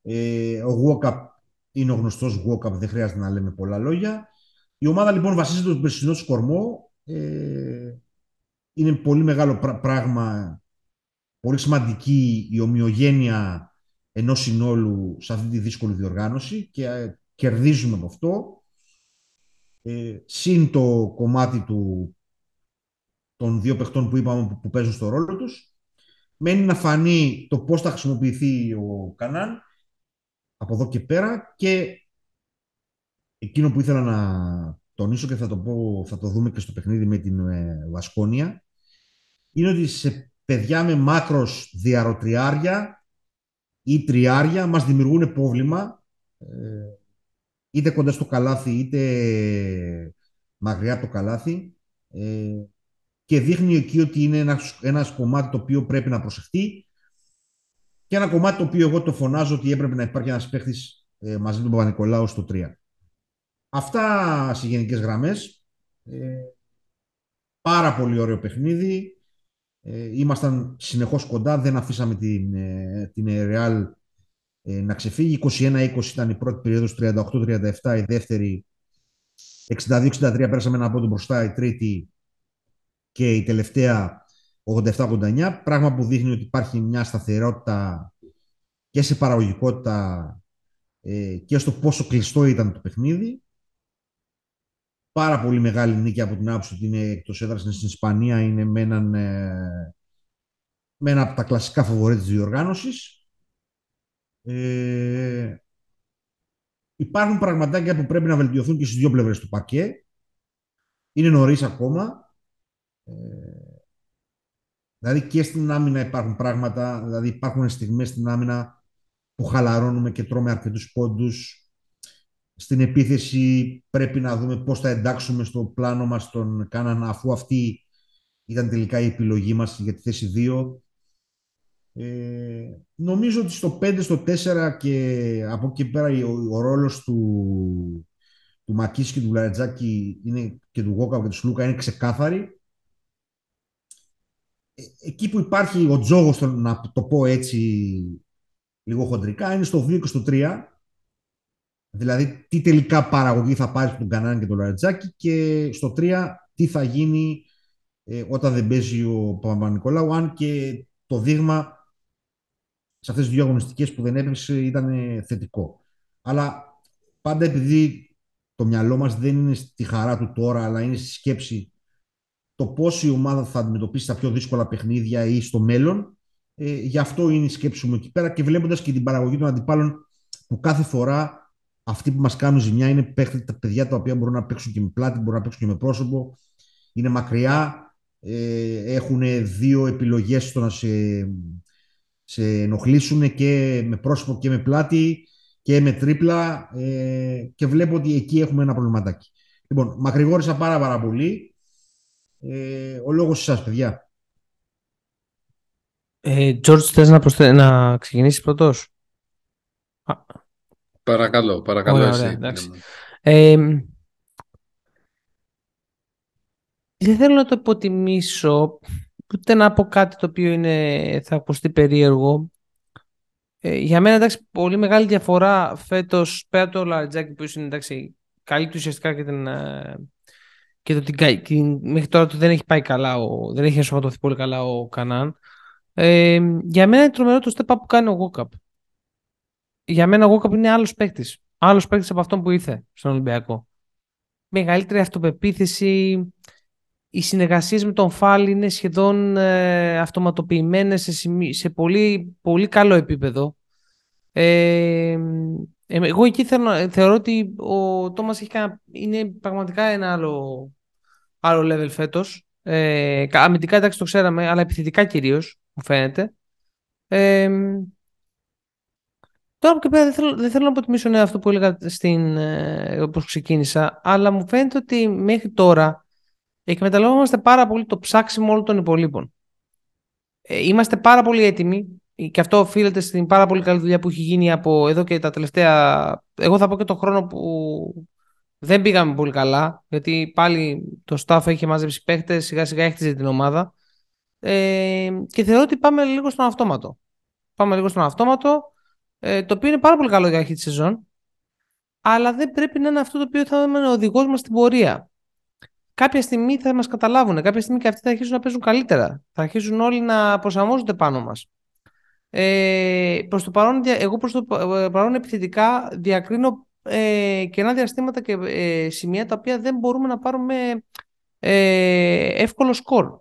Ε, ο Γουόκαπ είναι ο γνωστός Γουόκαπ, δεν χρειάζεται να λέμε πολλά λόγια. Η ομάδα λοιπόν βασίζεται στον περσινό σκορμό. Ε, είναι πολύ μεγάλο πράγμα, πολύ σημαντική η ομοιογένεια ενός συνόλου σε αυτή τη δύσκολη διοργάνωση και κερδίζουμε από αυτό. Ε, συν το κομμάτι του, των δύο παιχτών που είπαμε που, παίζουν στο ρόλο τους. Μένει να φανεί το πώς θα χρησιμοποιηθεί ο Κανάν από εδώ και πέρα και εκείνο που ήθελα να τονίσω και θα το, πω, θα το δούμε και στο παιχνίδι με την ε, Βασκόνια είναι ότι σε παιδιά με μάκρος διαρροτριάρια ή τριάρια μας δημιουργούν πρόβλημα ε, είτε κοντά στο καλάθι, είτε μακριά από το καλάθι. Ε, και δείχνει εκεί ότι είναι ένας ένας κομμάτι το οποίο πρέπει να προσεχτεί και ένα κομμάτι το οποίο εγώ το φωνάζω ότι έπρεπε να υπάρχει ένας παίχτης ε, μαζί με τον Παπα-Νικολάου στο 3. Αυτά σε γενικές γραμμές. Ε, πάρα πολύ ωραίο παιχνίδι. Ε, ήμασταν συνεχώς κοντά, δεν αφήσαμε την, ε, την Real ε, να ξεφύγει. 21-20 ήταν η πρώτη περίοδος, 38-37 η δεύτερη, 62-63 πέρασαμε ένα πόντο μπροστά, η τρίτη και η τελευταία 87-89, πράγμα που δείχνει ότι υπάρχει μια σταθερότητα και σε παραγωγικότητα ε, και στο πόσο κλειστό ήταν το παιχνίδι. Πάρα πολύ μεγάλη νίκη από την άποψη ότι είναι εκτός έδρας στην Ισπανία, είναι με, έναν, ε, με ένα από τα κλασικά φοβορέ της διοργάνωσης. Ε, υπάρχουν πραγματάκια που πρέπει να βελτιωθούν και στις δύο πλευρές του πακέ. Είναι νωρίς ακόμα. Ε, δηλαδή και στην άμυνα υπάρχουν πράγματα, δηλαδή υπάρχουν στιγμές στην άμυνα που χαλαρώνουμε και τρώμε αρκετούς πόντους. Στην επίθεση πρέπει να δούμε πώς θα εντάξουμε στο πλάνο μας τον Κάναν αφού αυτή ήταν τελικά η επιλογή μας για τη θέση 2. Ε, νομίζω ότι στο 5, στο 4 και από εκεί πέρα ο, ο ρόλος του, του Μακίση και του Λαρετζάκη είναι, και του Γόκα και του Σλούκα είναι ξεκάθαρη. Ε, εκεί που υπάρχει ο τζόγος, να το πω έτσι λίγο χοντρικά, είναι στο 2 και στο 3. Δηλαδή, τι τελικά παραγωγή θα πάρεις στον Κανάν και τον Λαρετζάκη και στο 3 τι θα γίνει ε, όταν δεν παίζει ο Παπα-Νικολάου, αν και το δείγμα σε αυτές τις δύο αγωνιστικές που δεν έπαιξε ήταν θετικό. Αλλά πάντα επειδή το μυαλό μας δεν είναι στη χαρά του τώρα, αλλά είναι στη σκέψη το πώς η ομάδα θα αντιμετωπίσει τα πιο δύσκολα παιχνίδια ή στο μέλλον, ε, γι' αυτό είναι η σκέψη μου εκεί πέρα και βλέποντας και την παραγωγή των αντιπάλων που κάθε φορά αυτοί που μας κάνουν ζημιά είναι τα παιδιά τα οποία μπορούν να παίξουν και με πλάτη, μπορούν να παίξουν και με πρόσωπο, είναι μακριά, ε, έχουν δύο επιλογές στο να σε σε ενοχλήσουν και με πρόσωπο και με πλάτη και με τρίπλα ε, και βλέπω ότι εκεί έχουμε ένα προβληματάκι. Λοιπόν, μακρηγόρησα πάρα πάρα πολύ. Ε, ο λόγος σας, παιδιά. Ε, George, θες να, προσθέ... να ξεκινήσεις πρώτος; Παρακαλώ, παρακαλώ ωραία, εσύ. Ωραία, εντάξει. Ε, δεν θέλω να το υποτιμήσω, ούτε να πω κάτι το οποίο είναι, θα ακουστεί περίεργο. Ε, για μένα, εντάξει, πολύ μεγάλη διαφορά φέτος, πέρα από το Λαριτζάκη που είναι, εντάξει, καλύπτει ουσιαστικά και την, ε, και το την, μέχρι τώρα του δεν έχει πάει καλά, ο, δεν έχει ενσωματωθεί πολύ καλά ο Κανάν. Ε, για μένα είναι τρομερό το step up που κάνει ο Γόκαπ. Για μένα ο Γόκαπ είναι άλλος παίκτης. Άλλος παίκτης από αυτόν που ήρθε στον Ολυμπιακό. Μεγαλύτερη αυτοπεποίθηση, οι συνεργασίες με τον Φάλ είναι σχεδόν ε, αυτοματοποιημένες σε, σε πολύ, πολύ καλό επίπεδο. Ε, εγώ εκεί θέλω, θεωρώ ότι ο Τόμας έχει είναι πραγματικά ένα άλλο, άλλο level φέτος. Ε, αμυντικά εντάξει το ξέραμε, αλλά επιθετικά κυρίως μου φαίνεται. Ε, τώρα από και πέρα δεν θέλω, δεν θέλω να αποτιμήσω ναι, αυτό που έλεγα στην, ε, όπως ξεκίνησα, αλλά μου φαίνεται ότι μέχρι τώρα εκμεταλλευόμαστε πάρα πολύ το ψάξιμο όλων των υπολείπων. Ε, είμαστε πάρα πολύ έτοιμοι και αυτό οφείλεται στην πάρα πολύ καλή δουλειά που έχει γίνει από εδώ και τα τελευταία. Εγώ θα πω και τον χρόνο που δεν πήγαμε πολύ καλά, γιατί πάλι το staff έχει μαζέψει παίχτες, σιγά σιγά έχτιζε την ομάδα. Ε, και θεωρώ ότι πάμε λίγο στον αυτόματο. Πάμε λίγο στον αυτόματο, ε, το οποίο είναι πάρα πολύ καλό για αρχή της σεζόν, αλλά δεν πρέπει να είναι αυτό το οποίο θα είναι ο οδηγός μας στην πορεία κάποια στιγμή θα μας καταλάβουν. Κάποια στιγμή και αυτοί θα αρχίσουν να παίζουν καλύτερα. Θα αρχίσουν όλοι να προσαρμόζονται πάνω μας. Ε, προς το παρόν, εγώ προς το ε, παρόν επιθετικά διακρίνω ε, κενά διαστήματα και ε, σημεία τα οποία δεν μπορούμε να πάρουμε ε, εύκολο σκορ.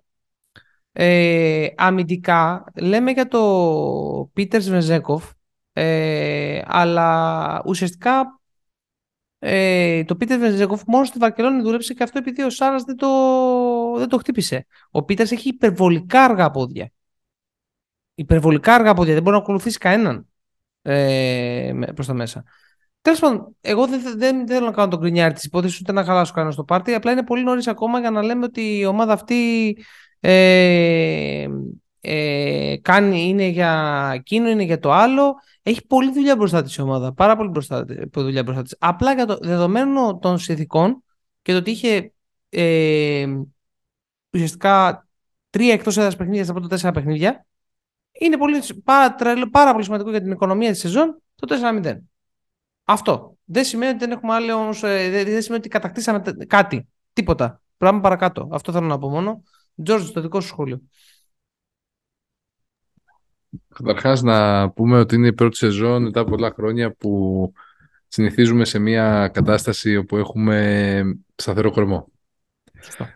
Ε, αμυντικά λέμε για το Πίτερς Βεζέκοφ ε, αλλά ουσιαστικά ε, το Πίτερ Βεζέκοφ μόνος στη Βαρκελόνη δούλεψε και αυτό επειδή ο Σάρας δεν το, δεν το χτύπησε. Ο Πίτερς έχει υπερβολικά αργά πόδια. Υπερβολικά αργά πόδια. Δεν μπορεί να ακολουθήσει κανέναν ε, προς τα μέσα. Τέλος πάντων, εγώ δεν, δεν, θέλω να κάνω τον κρινιάρι της υπόθεσης ούτε να χαλάσω κανένα στο πάρτι. Απλά είναι πολύ νωρίς ακόμα για να λέμε ότι η ομάδα αυτή ε, ε, κάνει, είναι για εκείνο, είναι για το άλλο. Έχει πολλή δουλειά μπροστά της η ομάδα. Πάρα πολύ μπροστά, δουλειά μπροστά της. Απλά για το δεδομένο των συνθηκών και το ότι είχε ε, ουσιαστικά τρία εκτός έδρας παιχνίδια στα πρώτα τέσσερα παιχνίδια, είναι πολύ, πάρα, πάρα πολύ σημαντικό για την οικονομία της σεζόν το 4-0. Αυτό. Δεν σημαίνει ότι δεν έχουμε άλλη όμως, ε, δεν σημαίνει ότι κατακτήσαμε κάτι. Τίποτα. Πράγμα παρακάτω. Αυτό θέλω να πω μόνο. Τζόρτζ, το δικό σου σχόλιο. Καταρχάς να πούμε ότι είναι η πρώτη σεζόν μετά πολλά χρόνια που συνηθίζουμε σε μια κατάσταση όπου έχουμε σταθερό κορμό.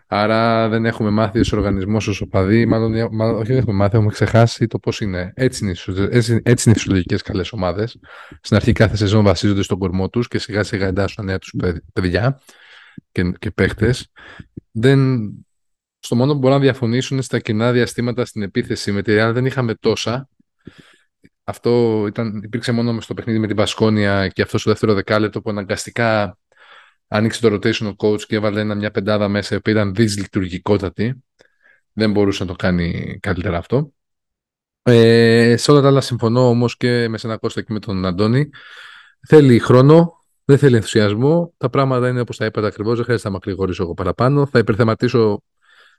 Άρα δεν έχουμε μάθει ως οργανισμός, ως οπαδοί, μάλλον, μάλλον όχι δεν έχουμε μάθει, έχουμε ξεχάσει το πώς είναι. Έτσι είναι, έτσι, έτσι είναι οι φυσιολογικές καλές ομάδες. Στην αρχή κάθε σεζόν βασίζονται στον κορμό τους και σιγά σιγά εντάσσουν νέα τους παιδιά και, και παίχτες. Δεν, στο μόνο που μπορούν να διαφωνήσουν είναι στα κοινά διαστήματα στην επίθεση. Με τη Real δεν είχαμε τόσα. Αυτό ήταν, υπήρξε μόνο στο παιχνίδι με την Πασκόνια και αυτός στο δεύτερο δεκάλεπτο που αναγκαστικά άνοιξε το rotation coach και έβαλε ένα, μια πεντάδα μέσα η οποία ήταν δυσλειτουργικότατη. Δεν μπορούσε να το κάνει καλύτερα αυτό. Ε, σε όλα τα άλλα συμφωνώ όμως και με σένα Κώστα και με τον Αντώνη. Θέλει χρόνο, δεν θέλει ενθουσιασμό. Τα πράγματα είναι όπως τα είπατε ακριβώς. Δεν χρειάζεται να μακρηγορήσω εγώ παραπάνω. Θα υπερθεματίσω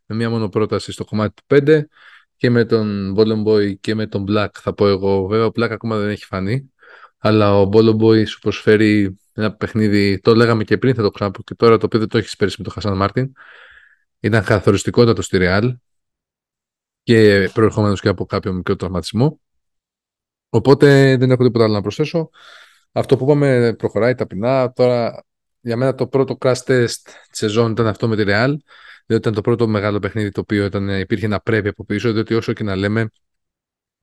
με μία μόνο πρόταση στο κομμάτι του 5 και με τον Bolo Boy και με τον Black θα πω εγώ. Βέβαια ο Black ακόμα δεν έχει φανεί, αλλά ο Bolo Boy σου προσφέρει ένα παιχνίδι, το λέγαμε και πριν, θα το ξαναπώ και τώρα, το οποίο δεν το έχεις πέρυσι με τον Χασάν Μάρτιν. Ήταν καθοριστικότατος στη Real και προερχόμενος και από κάποιο μικρό τραυματισμό. Οπότε δεν έχω τίποτα άλλο να προσθέσω. Αυτό που είπαμε προχωράει ταπεινά. Τώρα, για μένα το πρώτο crash test της σεζόν ήταν αυτό με τη Real διότι ήταν το πρώτο μεγάλο παιχνίδι το οποίο ήταν, υπήρχε να πρέπει από πίσω, διότι όσο και να λέμε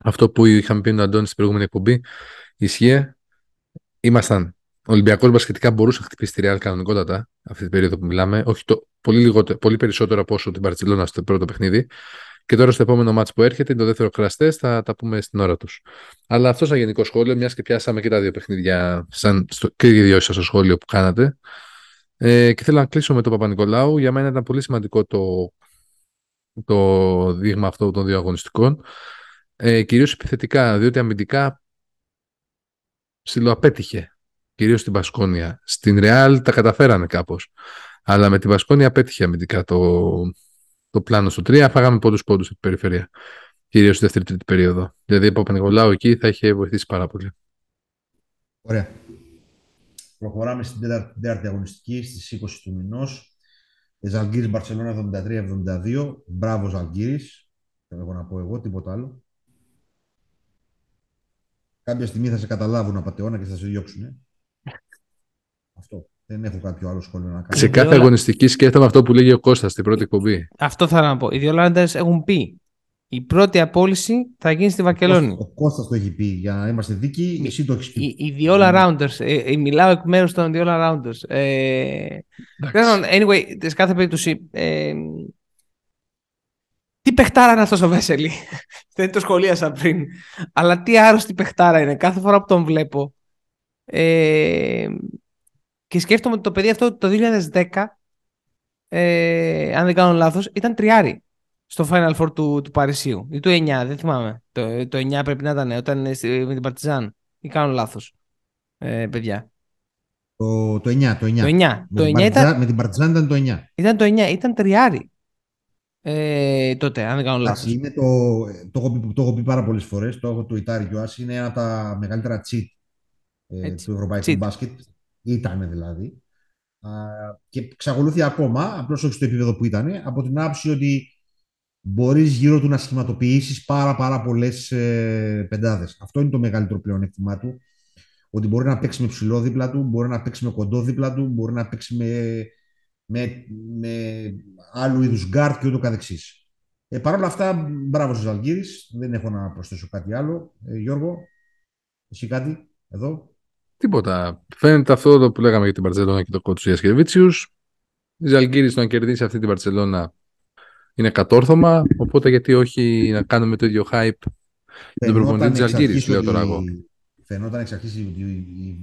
αυτό που είχαμε πει ο Αντώνη στην προηγούμενη εκπομπή, ισχύει. Ήμασταν ο Ολυμπιακό μπασκετικά μπορούσε να χτυπήσει τη Real κανονικότατα αυτή την περίοδο που μιλάμε. Όχι το, πολύ, λιγότερο, πολύ περισσότερο από όσο την Παρσελόνα στο πρώτο παιχνίδι. Και τώρα στο επόμενο μάτσο που έρχεται, το δεύτερο κραστέ, θα τα πούμε στην ώρα τους. Αλλά αυτό σαν γενικό σχόλιο, μιας και πιάσαμε και τα δύο παιχνίδια, σαν στο, και οι δύο σας στο σχόλιο που κάνατε. Ε, και θέλω να κλείσω με τον Παπα-Νικολάου. Για μένα ήταν πολύ σημαντικό το, το δείγμα αυτό των δύο αγωνιστικών. Ε, κυρίως επιθετικά, διότι αμυντικά ψιλοαπέτυχε, κυρίως στην Πασκόνια. Στην Ρεάλ τα καταφέρανε κάπως, αλλά με την Πασκόνια απέτυχε αμυντικά το, το πλάνο στο 3, φάγαμε πόντους πόντους από την περιφέρεια, κυρίως στη δεύτερη-τρίτη περίοδο. Δηλαδή από Παπα-Νικολάου εκεί θα είχε βοηθήσει πάρα πολύ. Ωραία. Προχωράμε στην τέταρτη αγωνιστική στις 20 του μηνός. Ζαλγκύρης Μπαρσελόνα 73-72. Μπράβο Ζαλγκύρης. Δεν έχω να πω εγώ, τίποτα άλλο. Κάποια στιγμή θα σε καταλάβουν απαταιώνα και θα σε διώξουν. Αυτό. Δεν έχω κάποιο άλλο σχόλιο να κάνω. Σε κάθε αγωνιστική σκέφτομαι αυτό που λέγει ο Κώστας στην πρώτη εκπομπή. Αυτό θα να πω. Οι δύο έχουν πει η πρώτη απόλυση θα γίνει στη Βακελόνη. Ο Κώστας το έχει πει για να είμαστε δίκοι, εσύ το έχεις πει. Οι, οι δύο all-rounders, ε, ε, μιλάω εκ μέρους των δύο all-rounders. Ε, anyway, σε κάθε περίπτωση, ε, τι παιχτάρα είναι αυτός ο Βέσελη; Δεν το σχολίασα πριν. Αλλά τι άρρωστη παιχτάρα είναι. Κάθε φορά που τον βλέπω. Ε, και σκέφτομαι ότι το παιδί αυτό το 2010, ε, αν δεν κάνω λάθος, ήταν τριάρι στο Final Four του, του Παρισίου. Ή του 9, δεν θυμάμαι. Το, το 9 πρέπει να ήταν όταν είναι με την Παρτιζάν. Ή κάνω λάθος, ε, παιδιά. Το, το 9, το 9. Το 9. Με, το 9 ήταν... με την Παρτιζάν ήταν το 9. Ήταν το 9, ήταν τριάρι. Ε, τότε, αν δεν κάνω λάθος. Είναι το, το, έχω πει, το έχω πει πάρα πολλές φορές, το έχω το Ιτάρι Κιουάς, είναι ένα από τα μεγαλύτερα cheat ε, του ευρωπαϊκού μπάσκετ. Ήταν δηλαδή. Α, και εξακολουθεί ακόμα, απλώς όχι στο επίπεδο που ήταν, από την άποψη ότι μπορείς γύρω του να σχηματοποιήσεις πάρα, πάρα πολλές ε, πεντάδες. Αυτό είναι το μεγαλύτερο πλεονέκτημά του. Ότι μπορεί να παίξει με ψηλό δίπλα του, μπορεί να παίξει με κοντό δίπλα του, μπορεί να παίξει με, με, με άλλου είδους γκαρντ και ούτω καθεξής. Ε, Παρ' όλα αυτά, μπράβο στη Ζαλγκίρις. Δεν έχω να προσθέσω κάτι άλλο. Ε, Γιώργο, εσύ κάτι εδώ; Τίποτα. Φαίνεται αυτό που λέγαμε για την Παρσελόνα και το κότσου Ιασκεβίτσιου. Η Ζαλγκύρη να κερδίσει αυτή την Παρσελόνα είναι κατόρθωμα, οπότε γιατί όχι να κάνουμε το ίδιο hype τον προπονητή της Αλγύρης, λέω τώρα εγώ. Φαινόταν εξ αρχής ότι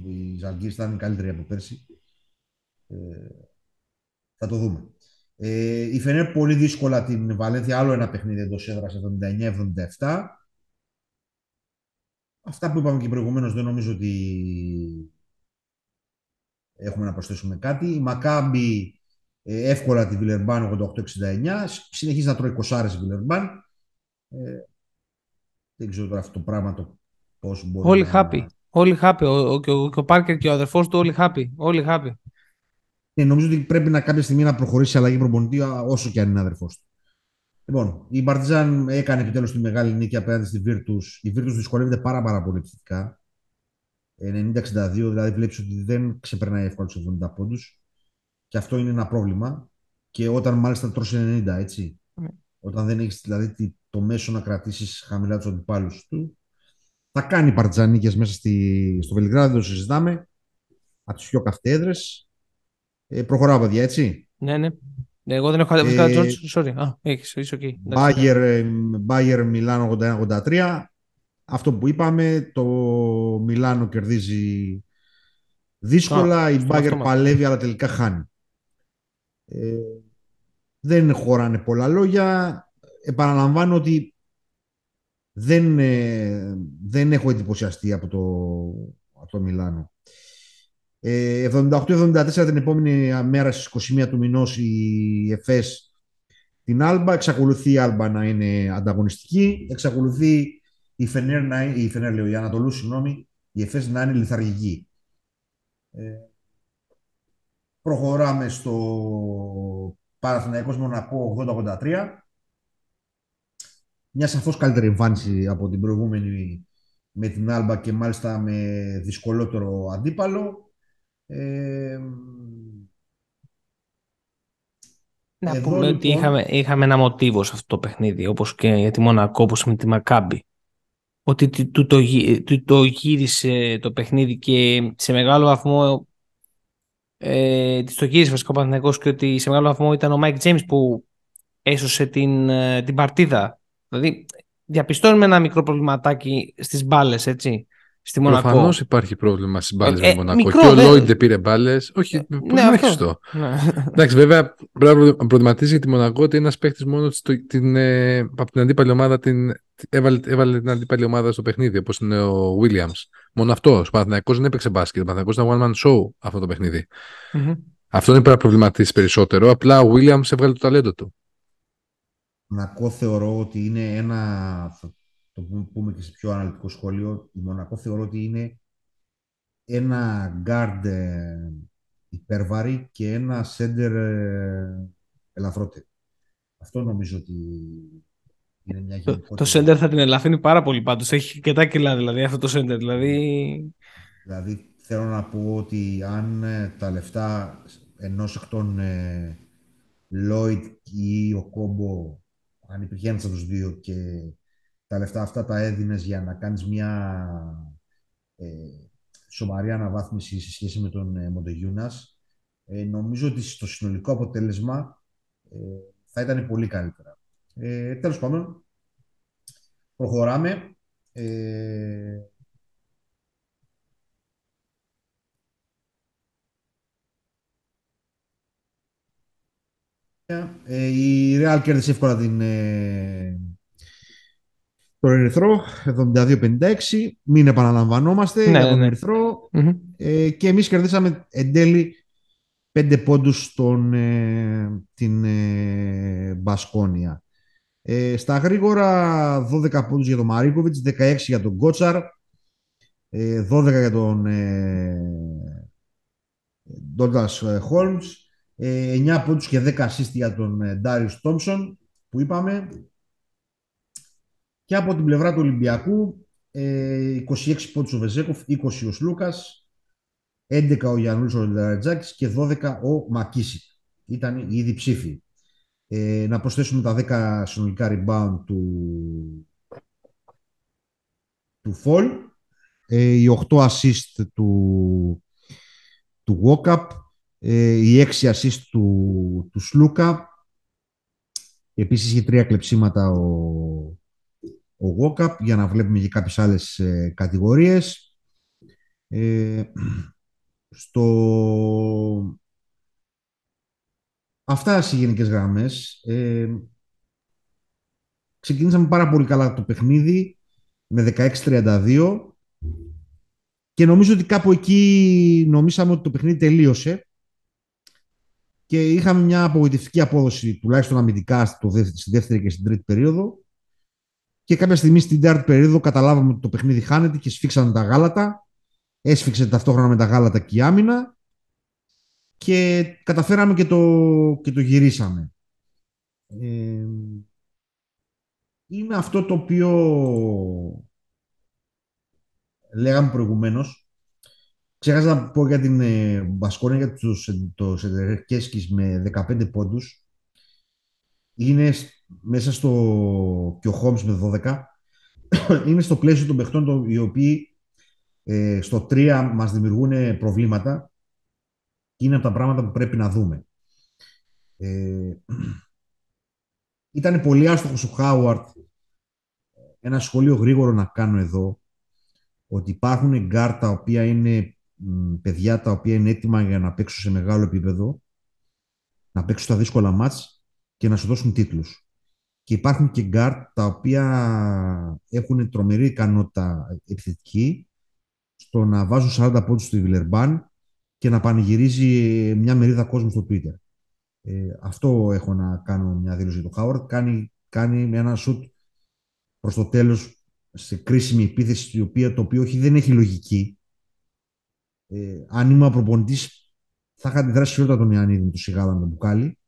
η Ζαλγκύρης θα είναι καλύτερη από πέρσι. Ε, θα το δούμε. Ε, η Φενέρ πολύ δύσκολα την Βαλένθια, άλλο ένα παιχνίδι εντός έδρας 79-77. Αυτά που είπαμε και προηγουμένως δεν νομίζω ότι έχουμε να προσθέσουμε κάτι. Η Μακάμπη ε, εύκολα τη Βιλερμπάν 88-69. Συνεχίζει να τρώει κοσάρες η Βιλερμπάν. Ε, δεν ξέρω τώρα αυτό το πράγμα το πώς μπορεί όλοι να... Happy. Όλοι happy. Ο, ο, ο, ο Πάρκερ και ο αδερφός του όλοι happy. Όλοι happy. Ναι, νομίζω ότι πρέπει να κάποια στιγμή να προχωρήσει αλλαγή προπονητή όσο και αν είναι αδερφός του. Λοιπόν, η Μπαρτιζάν έκανε επιτέλους τη μεγάλη νίκη απέναντι στη Virtus. Η Virtus δυσκολεύεται πάρα, πάρα πολύ επιθετικά. 90-62, δηλαδή βλέπεις ότι δεν ξεπερνάει εύκολα τους 70 πόντους. Και αυτό είναι ένα πρόβλημα. Και όταν μάλιστα τρώσει 90, έτσι. Ναι. Όταν δεν έχεις δηλαδή το μέσο να κρατήσεις χαμηλά τους αντιπάλους του. Θα κάνει παρτζανίκε μέσα στη, στο Βελιγράδι, το συζητάμε. Από τι πιο καυτέ Ε, προχωράω, παιδιά, έτσι. Ναι, ναι. Εγώ δεν έχω ε, Sorry. Α, έχεις, είσαι okay. Μπάγερ Μιλάνο 81-83. Αυτό που είπαμε, το Μιλάνο κερδίζει δύσκολα, η Μπάγκερ παλεύει αλλά τελικά χάνει. Ε, δεν χωράνε πολλά λόγια. Επαναλαμβάνω ότι δεν, ε, δεν έχω εντυπωσιαστεί από το, από το Μιλάνο. Ε, 78-74 την επόμενη μέρα στις 21 του μηνός η ΕΦΕΣ την Άλμπα. Εξακολουθεί η Άλμπα να είναι ανταγωνιστική. Εξακολουθεί η Φενέρ, να, η Φενέρ λέω, η Ανατολούς, συγγνώμη, η ΕΦΕΣ να είναι λιθαργική. Ε, Προχωράμε στο Παναθηναϊκός Μονακό 80-83. Μια σαφώς καλύτερη εμφάνιση από την προηγούμενη με την Άλμπα και μάλιστα με δυσκολότερο αντίπαλο. Ε, να πούμε λοιπόν... ότι είχαμε, είχαμε ένα μοτίβο σε αυτό το παιχνίδι, όπως και για τη Μονακό, όπως με τη Μακάμπι. Ότι του το, το, το γύρισε το παιχνίδι και σε μεγάλο βαθμό ε, της το γύρισε βασικά ο Παναθηναϊκός και ότι σε μεγάλο βαθμό ήταν ο Μάικ Τζέιμς που έσωσε την, την παρτίδα. Δηλαδή διαπιστώνουμε ένα μικρό προβληματάκι στις μπάλες, έτσι. Στη Μονακό. Προφανώς υπάρχει πρόβλημα στις μπάλες ε, με Μονακό. Μικρό, και ο Λόιντ δεν πήρε μπάλες. Όχι, ε, ναι, αυτό. Ναι. Εντάξει, βέβαια πρέπει να προβληματίζει για τη Μονακό ότι ένας παίχτη μόνο την, ε, από την αντίπαλη ομάδα την, έβαλε, έβαλε την αντίπαλη ομάδα στο παιχνίδι, όπως είναι ο Βίλιαμ. Μόνο αυτό. Ο Παναθηναϊκός δεν έπαιξε μπάσκετ. Ο Παναθηναϊκός ήταν one man show αυτό το παιχνίδι. Mm-hmm. Αυτό δεν πρέπει να προβληματίσει περισσότερο. Απλά ο Βίλιαμ έβγαλε το ταλέντο του. Μονακό θεωρώ ότι είναι ένα το πούμε και σε πιο αναλυτικό σχόλιο, η Μονακό θεωρώ ότι είναι ένα guard ε, υπέρβαρη και ένα center ε, ελαφρότερη. Αυτό νομίζω ότι είναι μια γενικότερη... Το, το center θα την ελαφρύνει πάρα πολύ πάντως. Έχει και τα κιλά δηλαδή αυτό το center. Δηλαδή... δηλαδή θέλω να πω ότι αν ε, τα λεφτά ενός εκ των ε, Lloyd ή ο Κόμπο αν υπήρχε ένας από τους δύο και τα λεφτά αυτά τα έδινες για να κάνεις μια ε, σοβαρή αναβάθμιση σε σχέση με τον ε, Μοντεγιούνας. Ε, νομίζω ότι στο συνολικό αποτέλεσμα ε, θα ήταν πολύ καλύτερα. Ε, τέλος πάντων, προχωράμε. Ε, ε η Real κέρδισε εύκολα την, το Ερυθρό 72-56. Μην επαναλαμβανόμαστε ναι, για τον ναι. ερυθρο Ε, και εμείς κερδίσαμε εν τέλει 5 πόντους στον, ε, την ε, Μπασκόνια. Ε, στα γρήγορα 12 πόντους για τον Μαρίκοβιτς, 16 για τον Κότσαρ, 12 για τον Ντόντας Χόλμς, 9 πόντους και 10 assist για τον Ντάριους Τόμψον που είπαμε και από την πλευρά του Ολυμπιακού, 26 ε, πόντους ο Βεζέκοφ, 20 ο Σλούκας, 11 ο Γιαννούλης ο Λαρατζάκης και 12 ο Μακίση. Ήταν οι ήδη ψήφοι. Ε, να προσθέσουμε τα 10 συνολικά rebound του, του Φολ, ε, οι 8 assist του, του Walkup, ε, οι 6 assist του, του Σλούκα. Επίσης είχε τρία κλεψίματα ο, ο WOCAP για να βλέπουμε και κάποιες άλλες ε, κατηγορίες. Ε, στο... Αυτά σε γενικές γραμμές. Ε, ξεκινήσαμε πάρα πολύ καλά το παιχνίδι με 16-32 και νομίζω ότι κάπου εκεί νομίσαμε ότι το παιχνίδι τελείωσε και είχαμε μια απογοητευτική απόδοση τουλάχιστον αμυντικά στη δεύτερη και στην τρίτη περίοδο και κάποια στιγμή στην τέταρτη περίοδο καταλάβαμε ότι το παιχνίδι χάνεται και σφίξαν τα γάλατα. Έσφιξε ταυτόχρονα με τα γάλατα και η άμυνα και καταφέραμε και το, και το γυρίσαμε. Ε, είναι αυτό το οποίο λέγαμε προηγουμένως. Ξέχασα να πω για την ε, Μπασκόνια για το Σεντερκέσκης με 15 πόντους. Είναι μέσα στο και ο Χόμς με 12 είναι στο πλαίσιο των παιχτών οι οποίοι ε, στο 3 μας δημιουργούν προβλήματα και είναι από τα πράγματα που πρέπει να δούμε. Ε, ήταν πολύ άστοχος ο Χάουαρντ ένα σχόλιο γρήγορο να κάνω εδώ ότι υπάρχουν γκαρντ τα οποία είναι παιδιά τα οποία είναι έτοιμα για να παίξουν σε μεγάλο επίπεδο να παίξουν στα δύσκολα μάτς και να σου δώσουν τίτλους και υπάρχουν και γκαρντ τα οποία έχουν τρομερή ικανότητα επιθετική στο να βάζουν 40 πόντους στη Βιλερμπάν και να πανηγυρίζει μια μερίδα κόσμου στο Twitter. Ε, αυτό έχω να κάνω μια δήλωση για τον Χάουαρντ. Κάνει, κάνει με ένα σουτ προς το τέλος σε κρίσιμη επίθεση οποία, το οποίο όχι, δεν έχει λογική. Ε, αν ήμουν προπονητής θα είχα αντιδράσει χειρότερα τον Ιωαννίδη με το σιγάλα με το μπουκάλι.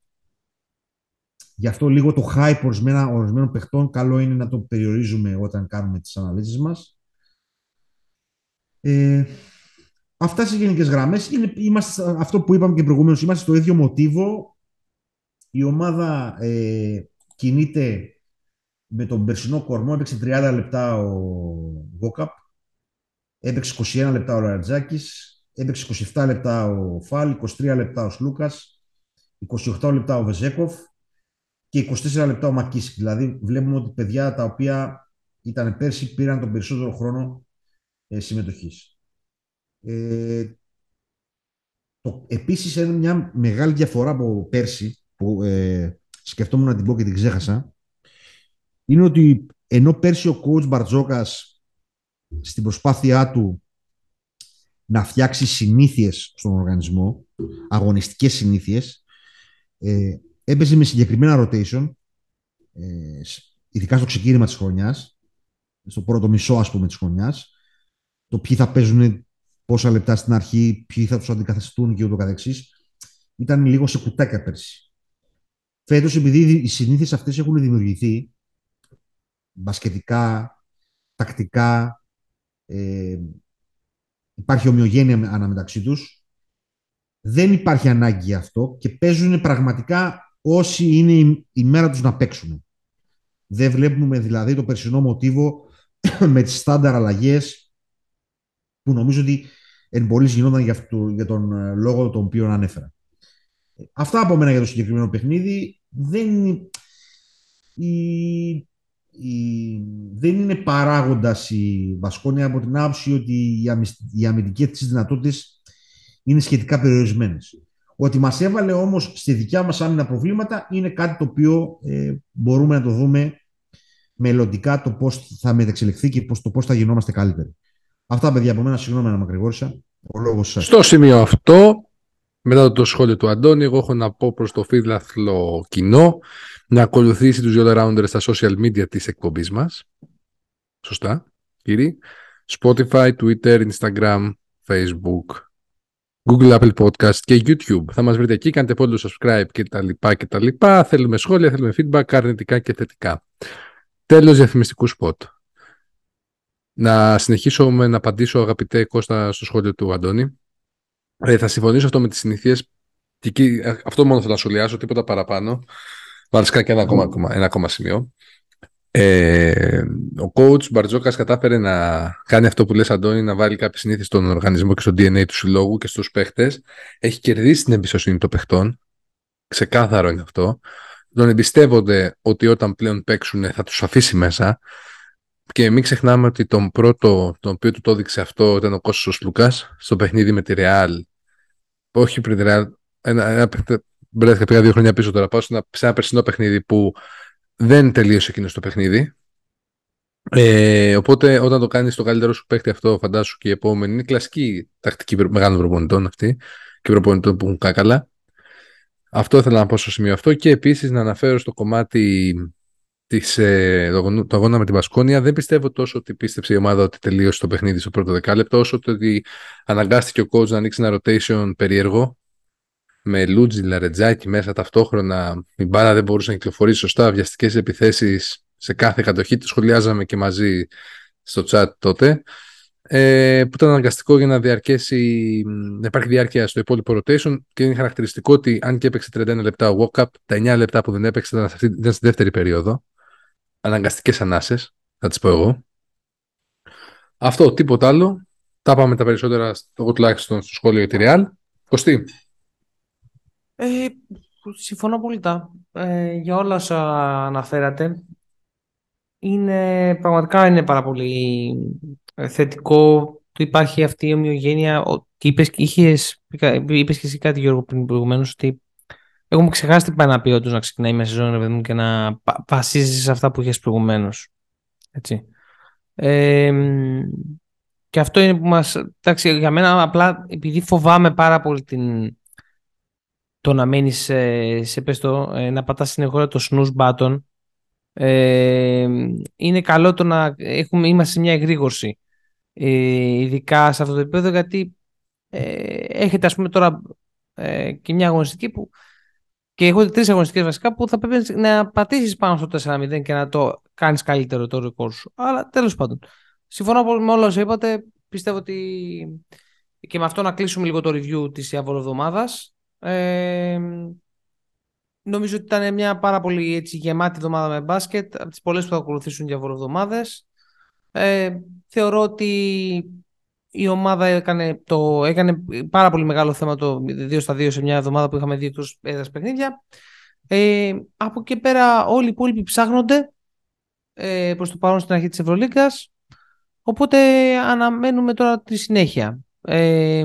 Γι' αυτό λίγο το hype ορισμένων παιχτών καλό είναι να το περιορίζουμε όταν κάνουμε τις αναλύσεις μας. Ε, αυτά σε γενικές γραμμές. Είναι, είμαστε, αυτό που είπαμε και προηγουμένως, είμαστε στο ίδιο μοτίβο. Η ομάδα ε, κινείται με τον περσινό κορμό. Έπαιξε 30 λεπτά ο Γόκαπ. Έπαιξε 21 λεπτά ο Ρατζάκης. Έπαιξε 27 λεπτά ο Φάλ. 23 λεπτά ο Σλούκας. 28 λεπτά ο Βεζέκοφ και 24 λεπτά ο Μακίσικ. Δηλαδή, βλέπουμε ότι παιδιά τα οποία ήταν πέρσι πήραν τον περισσότερο χρόνο ε, συμμετοχής. Ε, το, επίσης, είναι μια μεγάλη διαφορά από πέρσι, που ε, σκεφτόμουν να την πω και την ξέχασα, είναι ότι ενώ πέρσι ο coach Μπαρτζόκας στην προσπάθειά του να φτιάξει συνήθειες στον οργανισμό, αγωνιστικές συνήθειες, ε, έπαιζε με συγκεκριμένα rotation, ε, ειδικά στο ξεκίνημα της χρονιάς, στο πρώτο μισό ας πούμε της χρονιάς, το ποιοι θα παίζουν πόσα λεπτά στην αρχή, ποιοι θα τους αντικαθεστούν και ούτω καθεξής, ήταν λίγο σε κουτάκια πέρσι. Φέτος, επειδή οι συνήθειες αυτές έχουν δημιουργηθεί, μπασκετικά, τακτικά, ε, υπάρχει ομοιογένεια αναμεταξύ τους, δεν υπάρχει ανάγκη για αυτό και παίζουν πραγματικά όσοι είναι η, μέρα τους να παίξουν. Δεν βλέπουμε δηλαδή το περσινό μοτίβο με τις στάνταρ αλλαγές που νομίζω ότι εν πολλής γινόταν για, αυτό, για τον ε, λόγο τον οποίο ανέφερα. Αυτά από μένα για το συγκεκριμένο παιχνίδι. Δεν, η, η, δεν είναι παράγοντας η Βασκόνια από την άποψη ότι οι, οι αμυντικές της δυνατότητες είναι σχετικά περιορισμένες. Ότι μας έβαλε όμως στη δικιά μας άμυνα προβλήματα είναι κάτι το οποίο ε, μπορούμε να το δούμε μελλοντικά το πώς θα μεταξελιχθεί και πώς, το πώς θα γινόμαστε καλύτεροι. Αυτά παιδιά από μένα, συγγνώμη να μακρηγόρησα. Ο λόγος σας. Στο σημείο αυτό, μετά το σχόλιο του Αντώνη, εγώ έχω να πω προς το φίλαθλο κοινό να ακολουθήσει τους Yoda Rounders στα social media της εκπομπής μας. Σωστά, κύριε. Spotify, Twitter, Instagram, Facebook, Google, Apple Podcast και YouTube. Θα μας βρείτε εκεί, κάντε πολύ subscribe και τα λοιπά και τα λοιπά. Θέλουμε σχόλια, θέλουμε feedback, αρνητικά και θετικά. Τέλος διαφημιστικού σποτ. Να συνεχίσω με να απαντήσω αγαπητέ Κώστα στο σχόλιο του Αντώνη. Ε, θα συμφωνήσω αυτό με τις συνήθειες. Ε, αυτό μόνο θέλω να σχολιάσω, τίποτα παραπάνω. Βασικά και ένα ακόμα, ένα ακόμα σημείο. Ε, ο coach Μπαρτζόκας κατάφερε να κάνει αυτό που λες Αντώνη, να βάλει κάποιες συνήθειες στον οργανισμό και στο DNA του συλλόγου και στους παίχτες. Έχει κερδίσει την εμπιστοσύνη των παιχτών. Ξεκάθαρο είναι αυτό. Τον εμπιστεύονται ότι όταν πλέον παίξουν θα τους αφήσει μέσα. Και μην ξεχνάμε ότι τον πρώτο, τον οποίο του το έδειξε αυτό ήταν ο Κώστας Λουκάς στο παιχνίδι με τη Ρεάλ. Όχι πριν τη Ρεάλ, ένα, ένα, μπρέθηκα πήγα δύο χρόνια πίσω τώρα. Πάω σε ένα, σε ένα περσινό παιχνίδι που δεν τελείωσε εκείνος το παιχνίδι. Ε, οπότε όταν το κάνεις το καλύτερο σου παίχτη αυτό, φαντάσου και η επόμενη, είναι κλασική τακτική μεγάλων προπονητών αυτή και προπονητών που έχουν κάκαλα. Αυτό ήθελα να πω στο σημείο αυτό και επίσης να αναφέρω στο κομμάτι της, ε, το αγώνα με την Βασκόνια. Δεν πιστεύω τόσο ότι πίστεψε η ομάδα ότι τελείωσε το παιχνίδι στο πρώτο δεκάλεπτο, όσο ότι αναγκάστηκε ο coach να ανοίξει ένα rotation περίεργο με Λούτζι, Λαρετζάκη μέσα ταυτόχρονα. Η μπάλα δεν μπορούσε να κυκλοφορήσει σωστά. Βιαστικές επιθέσεις σε κάθε κατοχή. Το σχολιάζαμε και μαζί στο chat τότε. Ε, που ήταν αναγκαστικό για να διαρκέσει, να υπάρχει διάρκεια στο υπόλοιπο rotation και είναι χαρακτηριστικό ότι αν και έπαιξε 31 λεπτά ο walk-up, τα 9 λεπτά που δεν έπαιξε ήταν, ήταν στη δεύτερη περίοδο. Αναγκαστικές ανάσες, θα τις πω εγώ. Αυτό, τίποτα άλλο. Τα πάμε τα περισσότερα, εγώ τουλάχιστον στο σχόλιο για τη Real. Κωστή. Ε, συμφωνώ πολύ ε, για όλα όσα αναφέρατε. Είναι, πραγματικά είναι πάρα πολύ ε, θετικό το υπάρχει αυτή η ομοιογένεια και είπες, είχες, είπες και εσύ κάτι Γιώργο πριν προηγουμένως ότι έχουμε ξεχάσει την παναπία του να ξεκινάει με σεζόν και να βασίζεσαι σε αυτά που είχες προηγουμένως. Έτσι. Ε, και αυτό είναι που μας... Εντάξει, για μένα απλά επειδή φοβάμαι πάρα πολύ την, το να μένει σε, σε πες το, ε, να πατάς συνεχώς το snooze button ε, είναι καλό το να έχουμε, είμαστε σε μια εγρήγορση ε, ειδικά σε αυτό το επίπεδο γιατί ε, έχετε ας πούμε τώρα ε, και μια αγωνιστική που και έχω τρεις αγωνιστικές βασικά που θα πρέπει να πατήσεις πάνω στο 4-0 και να το κάνεις καλύτερο το ρεκόρ σου. Αλλά τέλος πάντων συμφωνώ με όλα όσα είπατε. Πιστεύω ότι και με αυτό να κλείσουμε λίγο το review της εβδομάδας ε, νομίζω ότι ήταν μια πάρα πολύ έτσι, γεμάτη εβδομάδα με μπάσκετ, από τις πολλές που θα ακολουθήσουν για εβδομάδες. Ε, θεωρώ ότι η ομάδα έκανε, το, έκανε πάρα πολύ μεγάλο θέμα το 2 στα 2 σε μια εβδομάδα που είχαμε δύο εκτός έδρας παιχνίδια. Ε, από εκεί πέρα όλοι οι υπόλοιποι ψάχνονται ε, προς το παρόν στην αρχή της Ευρωλίγκας. Οπότε αναμένουμε τώρα τη συνέχεια. Ε,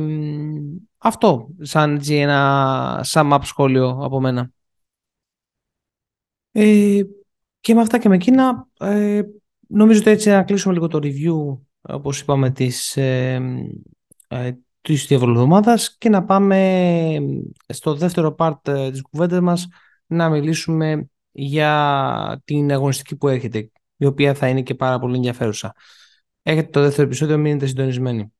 αυτό σαν ένα sum up σχόλιο από μένα. Ε, και με αυτά και με εκείνα, ε, νομίζω ότι έτσι να κλείσουμε λίγο το review, όπως είπαμε, της, ε, ε, της και να πάμε στο δεύτερο part ε, της κουβέντας μας να μιλήσουμε για την αγωνιστική που έρχεται, η οποία θα είναι και πάρα πολύ ενδιαφέρουσα. Έχετε το δεύτερο επεισόδιο, μείνετε συντονισμένοι.